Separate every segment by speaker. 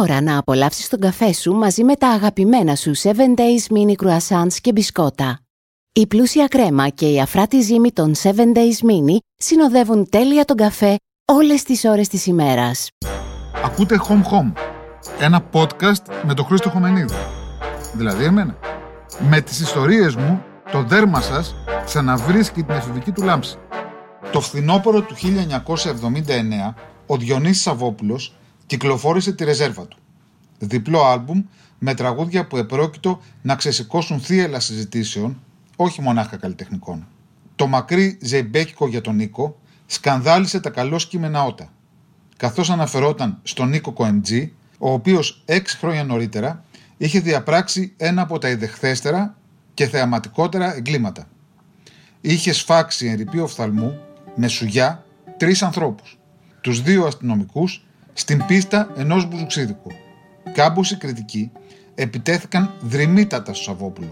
Speaker 1: ώρα να απολαύσεις τον καφέ σου μαζί με τα αγαπημένα σου 7 Days Mini Croissants και μπισκότα. Η πλούσια κρέμα και η αφράτη ζύμη των 7 Days Mini συνοδεύουν τέλεια τον καφέ όλες τις ώρες της ημέρας.
Speaker 2: Ακούτε Home Home, ένα podcast με τον Χρήστο Χομενίδη. Δηλαδή εμένα. Με τις ιστορίες μου, το δέρμα σας ξαναβρίσκει την εφηβική του λάμψη. Το φθινόπωρο του 1979, ο Διονύσης Σαββόπουλος κυκλοφόρησε τη ρεζέρβα του. Διπλό άλμπουμ με τραγούδια που επρόκειτο να ξεσηκώσουν θύελα συζητήσεων, όχι μονάχα καλλιτεχνικών. Το μακρύ ζεϊμπέκικο για τον Νίκο σκανδάλισε τα καλώ κείμενα ότα. Καθώς αναφερόταν στον Νίκο Κοεμτζή, ο οποίος έξι χρόνια νωρίτερα είχε διαπράξει ένα από τα ιδεχθέστερα και θεαματικότερα εγκλήματα. Είχε σφάξει εν ρηπείο οφθαλμού με σουγιά τρεις ανθρώπους. Τους δύο αστυνομικούς στην πίστα ενός μπουζουξίδικου. Κάμποσοι κριτικοί επιτέθηκαν δρυμύτατα στο Σαββόπουλο,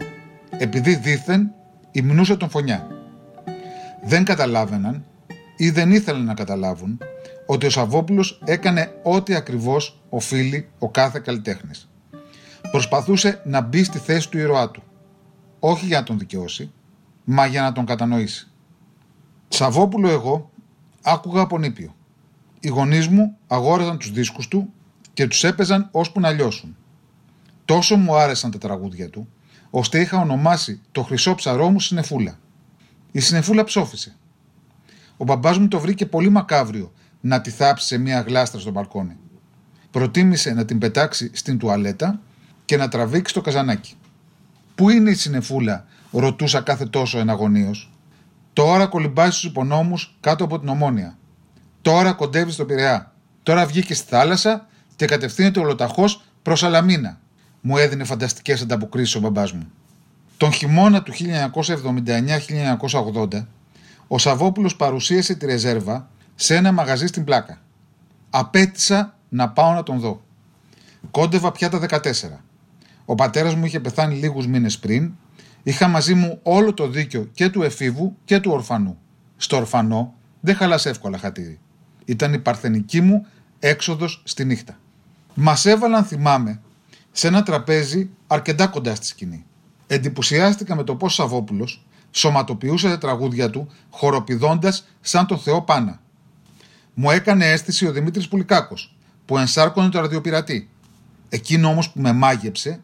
Speaker 2: επειδή δήθεν υμνούσε τον φωνιά. Δεν καταλάβαιναν ή δεν ήθελαν να καταλάβουν ότι ο Σαββόπουλος έκανε ό,τι ακριβώς οφείλει ο κάθε καλλιτέχνης. Προσπαθούσε να μπει στη θέση του ήρωά του. Όχι για να τον δικαιώσει, μα για να τον κατανοήσει. Σαββόπουλο εγώ άκουγα από νήπιο. Οι γονείς μου αγόραζαν τους δίσκους του και τους έπαιζαν ώσπου να λιώσουν. Τόσο μου άρεσαν τα τραγούδια του, ώστε είχα ονομάσει το χρυσό ψαρό μου Συνεφούλα. Η Συνεφούλα ψόφισε. Ο μπαμπάς μου το βρήκε πολύ μακάβριο να τη θάψει σε μια γλάστρα στο μπαλκόνι. Προτίμησε να την πετάξει στην τουαλέτα και να τραβήξει το καζανάκι. Πού είναι η Συνεφούλα, ρωτούσα κάθε τόσο εναγωνίως. Τώρα κολυμπάει στους υπονόμους κάτω από την ομόνια. Τώρα κοντεύει στο Πειραιά. Τώρα βγήκε στη θάλασσα και κατευθύνεται ολοταχώ προς Αλαμίνα. Μου έδινε φανταστικές ανταποκρίσεις ο μπαμπάς μου. Τον χειμώνα του 1979-1980, ο Σαββόπουλος παρουσίασε τη ρεζέρβα σε ένα μαγαζί στην πλάκα. Απέτησα να πάω να τον δω. Κόντευα πια τα 14. Ο πατέρας μου είχε πεθάνει λίγους μήνες πριν. Είχα μαζί μου όλο το δίκιο και του εφήβου και του ορφανού. Στο ορφανό δεν χαλάσε εύκολα χατήρι. Ήταν η παρθενική μου έξοδος στη νύχτα. Μας έβαλαν, θυμάμαι, σε ένα τραπέζι αρκετά κοντά στη σκηνή. Εντυπωσιάστηκα με το πώς Σαββόπουλος σωματοποιούσε τα τραγούδια του χοροπηδώντας σαν τον Θεό Πάνα. Μου έκανε αίσθηση ο Δημήτρης Πουλικάκος, που ενσάρκωνε το ραδιοπειρατή. Εκείνο όμως που με μάγεψε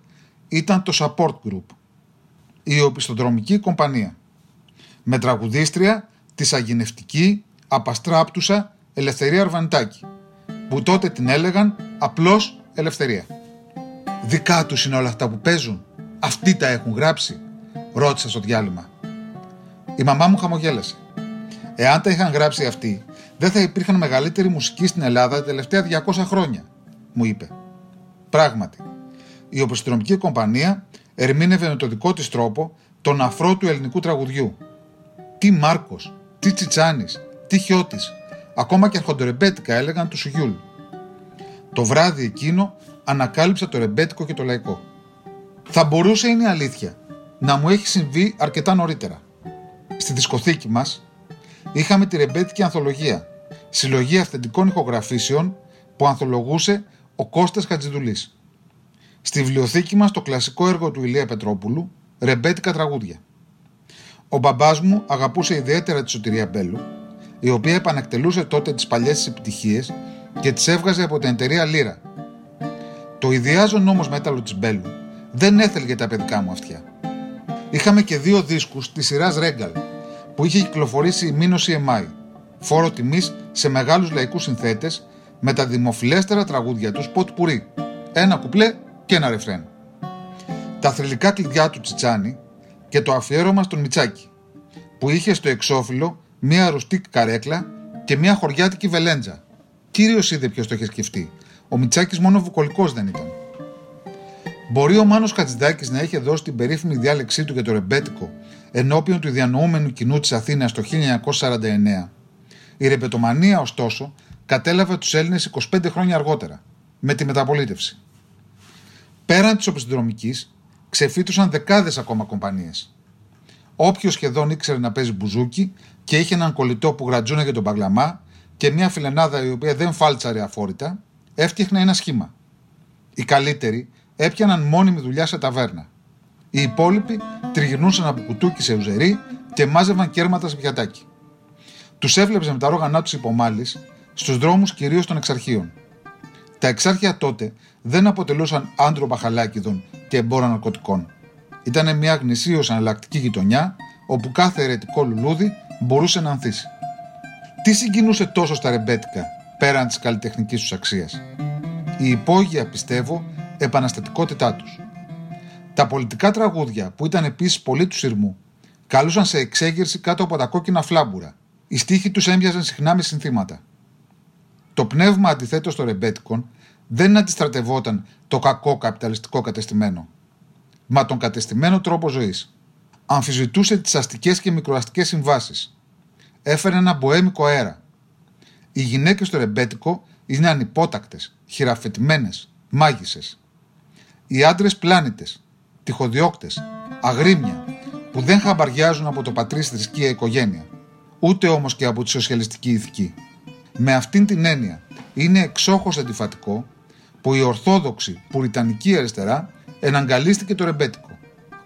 Speaker 2: ήταν το Support Group, η οπισθοδρομική κομπανία. Με τραγουδίστρια τη αγινευτική, απαστράπτουσα Ελευθερία Αρβανιτάκη, που τότε την έλεγαν απλώς Ελευθερία. Δικά τους είναι όλα αυτά που παίζουν. Αυτοί τα έχουν γράψει, ρώτησα στο διάλειμμα. Η μαμά μου χαμογέλασε. Εάν τα είχαν γράψει αυτοί, δεν θα υπήρχαν μεγαλύτερη μουσική στην Ελλάδα τα τελευταία 200 χρόνια, μου είπε. Πράγματι, η οπισθρομική κομπανία ερμήνευε με το δικό της τρόπο τον αφρό του ελληνικού τραγουδιού. Τι Μάρκος, τι Τσιτσάνης, τι Χιώτης, ακόμα και αρχοντορεμπέτικα έλεγαν του Σουγιούλ. Το βράδυ εκείνο ανακάλυψα το ρεμπέτικο και το λαϊκό. Θα μπορούσε, είναι αλήθεια, να μου έχει συμβεί αρκετά νωρίτερα. Στη δισκοθήκη μας είχαμε τη ρεμπέτικη ανθολογία, συλλογή αυθεντικών ηχογραφήσεων που ανθολογούσε ο Κώστας Χατζηδουλής. Στη βιβλιοθήκη μας το κλασικό έργο του Ηλία Πετρόπουλου, ρεμπέτικα τραγούδια. Ο μπαμπάς μου αγαπούσε ιδιαίτερα τη Σωτηρία Μπέλου, η οποία επανακτελούσε τότε τις παλιές της επιτυχίες και τις έβγαζε από την εταιρεία Λύρα. Το ιδιάζον όμως μέταλλο της Μπέλου δεν έθελε τα παιδικά μου αυτιά. Είχαμε και δύο δίσκους της σειράς Regal, που είχε κυκλοφορήσει η Μήνωση EMI, φόρο τιμής σε μεγάλους λαϊκούς συνθέτες με τα δημοφιλέστερα τραγούδια τους Ποτ Πουρί, ένα κουπλέ και ένα ρεφρέν. Τα θρηλυκά κλειδιά του Τσιτσάνι και το αφιέρωμα στον Μιτσάκη, που είχε στο εξώφυλλο μία ρουστίκ καρέκλα και μία χωριάτικη βελέντζα. Κύριος είδε ποιος το είχε σκεφτεί. Ο Μιτσάκη μόνο βουκολικός δεν ήταν. Μπορεί ο Μάνος Χατζηδάκης να είχε δώσει την περίφημη διάλεξή του για το ρεμπέτικο ενώπιον του διανοούμενου κοινού της Αθήνας το 1949. Η ρεμπετομανία, ωστόσο, κατέλαβε τους Έλληνες 25 χρόνια αργότερα, με τη μεταπολίτευση. Πέραν της οπισθοδρομικής, ξεφύτουσαν δεκάδες ακόμα κομπανίες. Όποιος σχεδόν ήξερε να παίζει μπουζούκι και είχε έναν κολλητό που γρατζούνε για τον παγλαμά και μια φιλενάδα η οποία δεν φάλτσαρε αφόρητα, έφτιαχνε ένα σχήμα. Οι καλύτεροι έπιαναν μόνιμη δουλειά σε ταβέρνα. Οι υπόλοιποι τριγυρνούσαν από κουτούκι σε ουζερί και μάζευαν κέρματα σε πιατάκι. Τους έβλεψε με τα ρόγανά τους υπομάλης στους δρόμους κυρίως των εξαρχείων. Τα εξάρχεια τότε δεν αποτελούσαν άντρο μπαχαλάκιδων και εμπόρα ναρκωτικών. Ήταν μια γνησίως αναλλακτική γειτονιά όπου κάθε αιρετικό λουλούδι μπορούσε να ανθίσει. Τι συγκινούσε τόσο στα ρεμπέτικα πέραν της καλλιτεχνικής τους αξίας; Η υπόγεια, πιστεύω, επαναστατικότητά τους. Τα πολιτικά τραγούδια, που ήταν επίσης πολύ του σειρμού, καλούσαν σε εξέγερση κάτω από τα κόκκινα φλάμπουρα. Οι στίχοι τους έμοιαζαν συχνά με συνθήματα. Το πνεύμα αντιθέτως των ρεμπέτικων δεν αντιστρατευόταν το κακό καπιταλιστικό κατεστημένο, μα τον κατεστημένο τρόπο ζωής. Αμφισβητούσε τις αστικές και μικροαστικές συμβάσεις. Έφερε ένα μποέμικο αέρα. Οι γυναίκες στο ρεμπέτικο είναι ανυπότακτες, χειραφετημένες, μάγισσες. Οι άντρες πλάνητες, τυχοδιώκτες, αγρίμια, που δεν χαμπαριάζουν από το πατρίς θρησκεία οικογένεια, ούτε όμως και από τη σοσιαλιστική ηθική. Με αυτήν την έννοια είναι εξόχως αντιφατικό που η ορθόδοξη πουριτανική αριστερά εναγκαλίστηκε το ρεμπέτικο.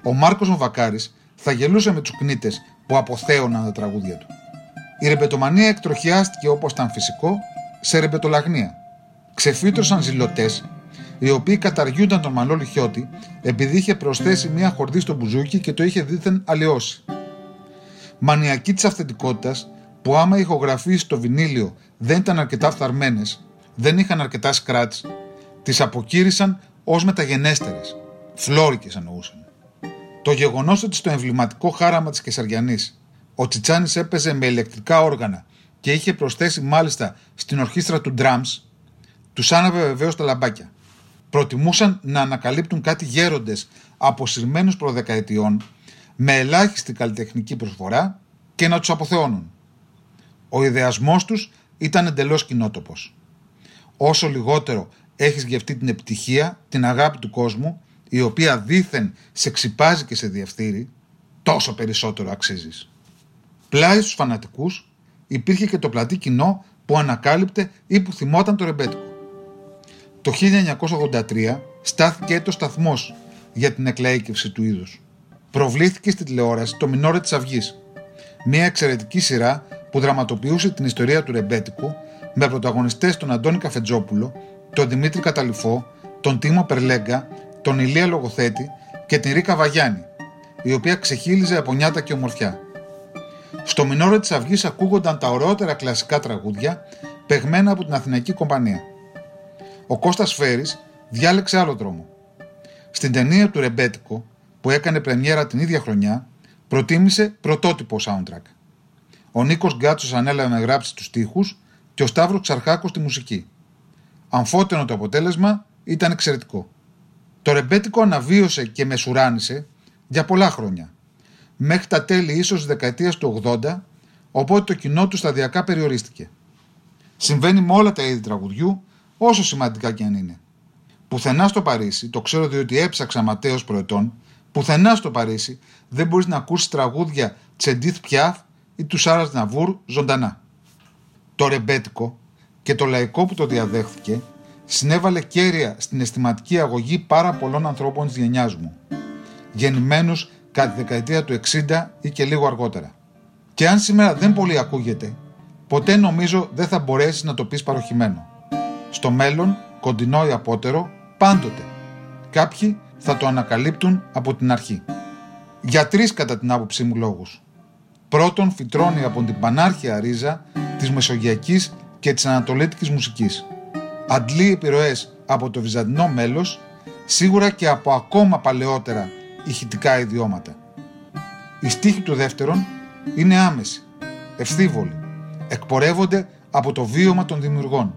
Speaker 2: Ο Μάρκος Βακάρης θα γελούσε με τους κνήτες που αποθέωναν τα τραγούδια του. Η ρεμπετομανία εκτροχιάστηκε όπως ήταν φυσικό σε ρεμπετολαγνία. Ξεφύτρωσαν ζηλωτές, οι οποίοι καταργούνταν τον Μανώλη Χιώτη επειδή είχε προσθέσει μία χορδή στο μπουζούκι και το είχε δίθεν αλλοιώσει. Μανιακή της αυθεντικότητας που άμα οι ηχογραφίε στο βινίλιο δεν ήταν αρκετά φθαρμένες, δεν είχαν αρκετά σκράτς, τις αποκήρυσαν ως μεταγενέστερε. Φλόρικες εννοούσαν. Το γεγονός ότι στο εμβληματικό χάραμα της Κεσαριανής ο Τσιτσάνης έπαιζε με ηλεκτρικά όργανα και είχε προσθέσει μάλιστα στην ορχήστρα του drums, τους άναβε βεβαίως τα λαμπάκια. Προτιμούσαν να ανακαλύπτουν κάτι γέροντες αποσυρμένους προδεκαετιών με ελάχιστη καλλιτεχνική προσφορά και να τους αποθεώνουν. Ο ιδεασμός τους ήταν εντελώς κοινότοπος. Όσο λιγότερο έχεις γευτεί την επιτυχία, την αγάπη του κόσμου, η οποία δήθεν σε ξυπάζει και σε διευθύνει, τόσο περισσότερο αξίζεις. Πλάι στους φανατικούς υπήρχε και το πλατή κοινό που ανακάλυπτε ή που θυμόταν το ρεμπέτικο. Το 1983 στάθηκε το σταθμός για την εκλαίκευση του είδους. Προβλήθηκε στη τηλεόραση το Μινόρε της Αυγής, μια εξαιρετική σειρά που δραματοποιούσε την ιστορία του Ρεμπέτικου με πρωταγωνιστές τον Αντώνη Καφετζόπουλο, τον Δημήτρη Καταληφό, τον Τίμο Περλέγκα, τον Ηλία Λογοθέτη και την Ρίκα Βαγιάννη, η οποία ξεχύλιζε από νιάτα και ομορφιά. Στο μινόρο της Αυγής ακούγονταν τα ωραιότερα κλασικά τραγούδια παιγμένα από την Αθηναϊκή Κομπανία. Ο Κώστας Φέρης διάλεξε άλλο δρόμο. Στην ταινία του Ρεμπέτικο, που έκανε πρεμιέρα την ίδια χρονιά, προτίμησε πρωτότυπο soundtrack. Ο Νίκος Γκάτσος ανέλαβε να γράψει τους στίχους και ο Σταύρος Ξαρχάκος τη μουσική. Αμφότερον το αποτέλεσμα ήταν εξαιρετικό. Το ρεμπέτικο αναβίωσε και μεσουράνισε για πολλά χρόνια, μέχρι τα τέλη ίσως της δεκαετίας του 80, οπότε το κοινό του σταδιακά περιορίστηκε. Συμβαίνει με όλα τα είδη τραγουδιού, όσο σημαντικά και αν είναι. Πουθενά στο Παρίσι, το ξέρω διότι έψαξα ματέως προετών, πουθενά στο Παρίσι δεν μπορείς να ακούσεις τραγούδια Τσεντίθ Πιάφ ή του Σάρας Ναβούρ ζωντανά. Το ρεμπέτικο και το λαϊκό που το διαδέχθηκε συνέβαλε κέρια στην αισθηματική αγωγή πάρα πολλών ανθρώπων της γενιάς μου, γεννημένους κατά τη δεκαετία του 60 ή και λίγο αργότερα. Και αν σήμερα δεν πολύ ακούγεται, ποτέ νομίζω δεν θα μπορέσεις να το πεις παροχημένο. Στο μέλλον, κοντινό ή απότερο, πάντοτε. Κάποιοι θα το ανακαλύπτουν από την αρχή. Για τρεις κατά την άποψή μου λόγους. Πρώτον, φυτρώνει από την πανάρχια ρίζα της μεσογειακής και της ανατολίτικης μουσικής. Αντλεί επιρροές από το βυζαντινό μέλος, σίγουρα και από ακόμα παλαιότερα ηχητικά ιδιώματα. Οι στίχοι του δεύτερον είναι άμεση, ευθύβολοι, εκπορεύονται από το βίωμα των δημιουργών.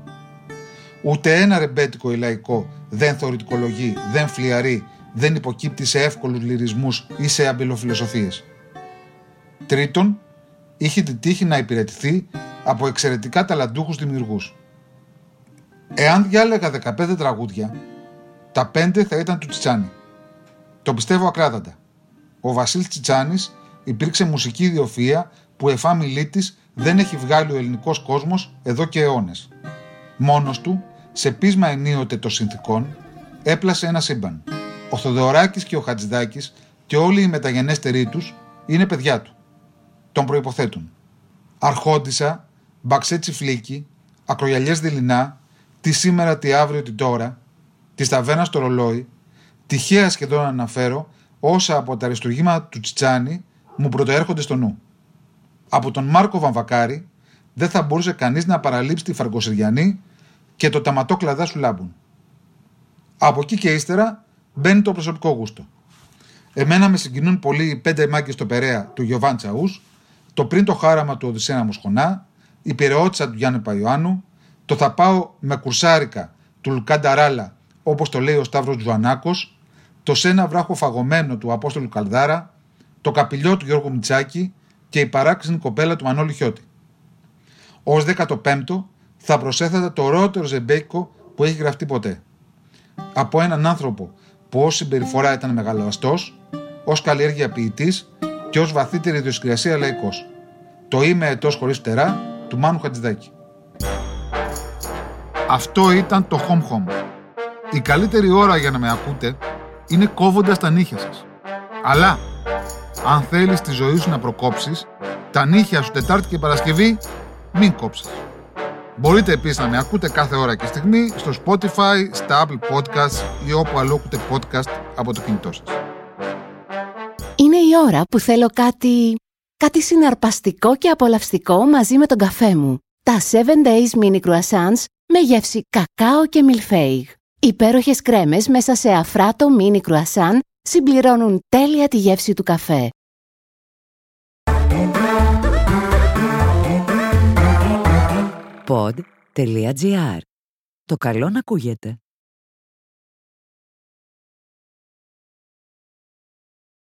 Speaker 2: Ούτε ένα ρεμπέτικο ή λαϊκό δεν θεωρητικολογεί, δεν φλιαρεί, δεν υποκύπτει σε εύκολους λυρισμούς ή σε αμπελοφιλοσοφίες. Τρίτον, είχε την τύχη να υπηρετηθεί από εξαιρετικά ταλαντούχους δημιουργούς. Εάν διάλεγα 15 τραγούδια, τα 5 θα ήταν του Τσιτσάνη. Το πιστεύω ακράδαντα. Ο Βασίλ Τσιτσάνης υπήρξε μουσική ιδιοφία που εφάμιλή της δεν έχει βγάλει ο ελληνικός κόσμος εδώ και αιώνες. Μόνος του, σε πείσμα ενίοτε των συνθήκων, έπλασε ένα σύμπαν. Ο Θοδωράκης και ο Χατζηδάκης και όλοι οι μεταγενέστεροι τους είναι παιδιά του. Τον προϋποθέτουν. Αρχόντισα, μπαξέ τσιφλίκι, ακρογιαλιές δειλινά, τι σήμερα, τι αύριο, τι τώρα, τη σταβένα στο ρολόι, τυχαία σχεδόν αναφέρω όσα από τα αριστουργήματα του Τσιτσάνη μου πρωτοέρχονται στο νου. Από τον Μάρκο Βαμβακάρη δεν θα μπορούσε κανείς να παραλείψει τη Φαρκοσυριανή και το ταματό κλαδά σου λάμπουν. Από εκεί και ύστερα μπαίνει το προσωπικό γούστο. Εμένα με συγκινούν πολύ οι πέντε μάγκες στο Περέα του Γιωβάν Τσαούς, το πριν το χάραμα του Οδυσσέα Μοσχονά, η πυρεώτησα του Γιάννη Παϊωάννου, το θα πάω με κουρσάρικα του Λουκάντα Ράλα, όπως το λέει ο Σταύρος Τζουανάκος, το σένα βράχο φαγωμένο του Απόστολου Καλδάρα, το καπηλιό του Γιώργου Μιτσάκη και η παράξενη κοπέλα του Μανώλη Χιώτη. Ω 15ο θα προσέθετα το ωραιότερο ζεμπέκικο που έχει γραφτεί ποτέ. Από έναν άνθρωπο που ως συμπεριφορά ήταν μεγαλοαστός, ως καλλιέργεια ποιητής και ως βαθύτερη ιδιοσυγκρασία λαϊκός. Το είμαι ετός χωρίς φτερά του Μάνου Χατζηδάκη. Αυτό ήταν το Home Home. Η καλύτερη ώρα για να με ακούτε είναι κόβοντας τα νύχια σας. Αλλά, αν θέλεις τη ζωή σου να προκόψεις, τα νύχια σου Τετάρτη και Παρασκευή μην κόψεις. Μπορείτε επίσης να με ακούτε κάθε ώρα και στιγμή στο Spotify, στα Apple Podcasts ή όπου αλλού ακούτε podcast από το κινητό σας.
Speaker 1: Είναι η ώρα που θέλω κάτι... κάτι συναρπαστικό και απολαυστικό μαζί με τον καφέ μου. Τα 7 Days Mini Croissants με γεύση κακάο και μιλφέιγ. Υπέροχες κρέμες μέσα σε αφράτο mini croissant συμπληρώνουν τέλεια τη γεύση του καφέ.
Speaker 3: Pod.gr. Το καλό να ακούγεται.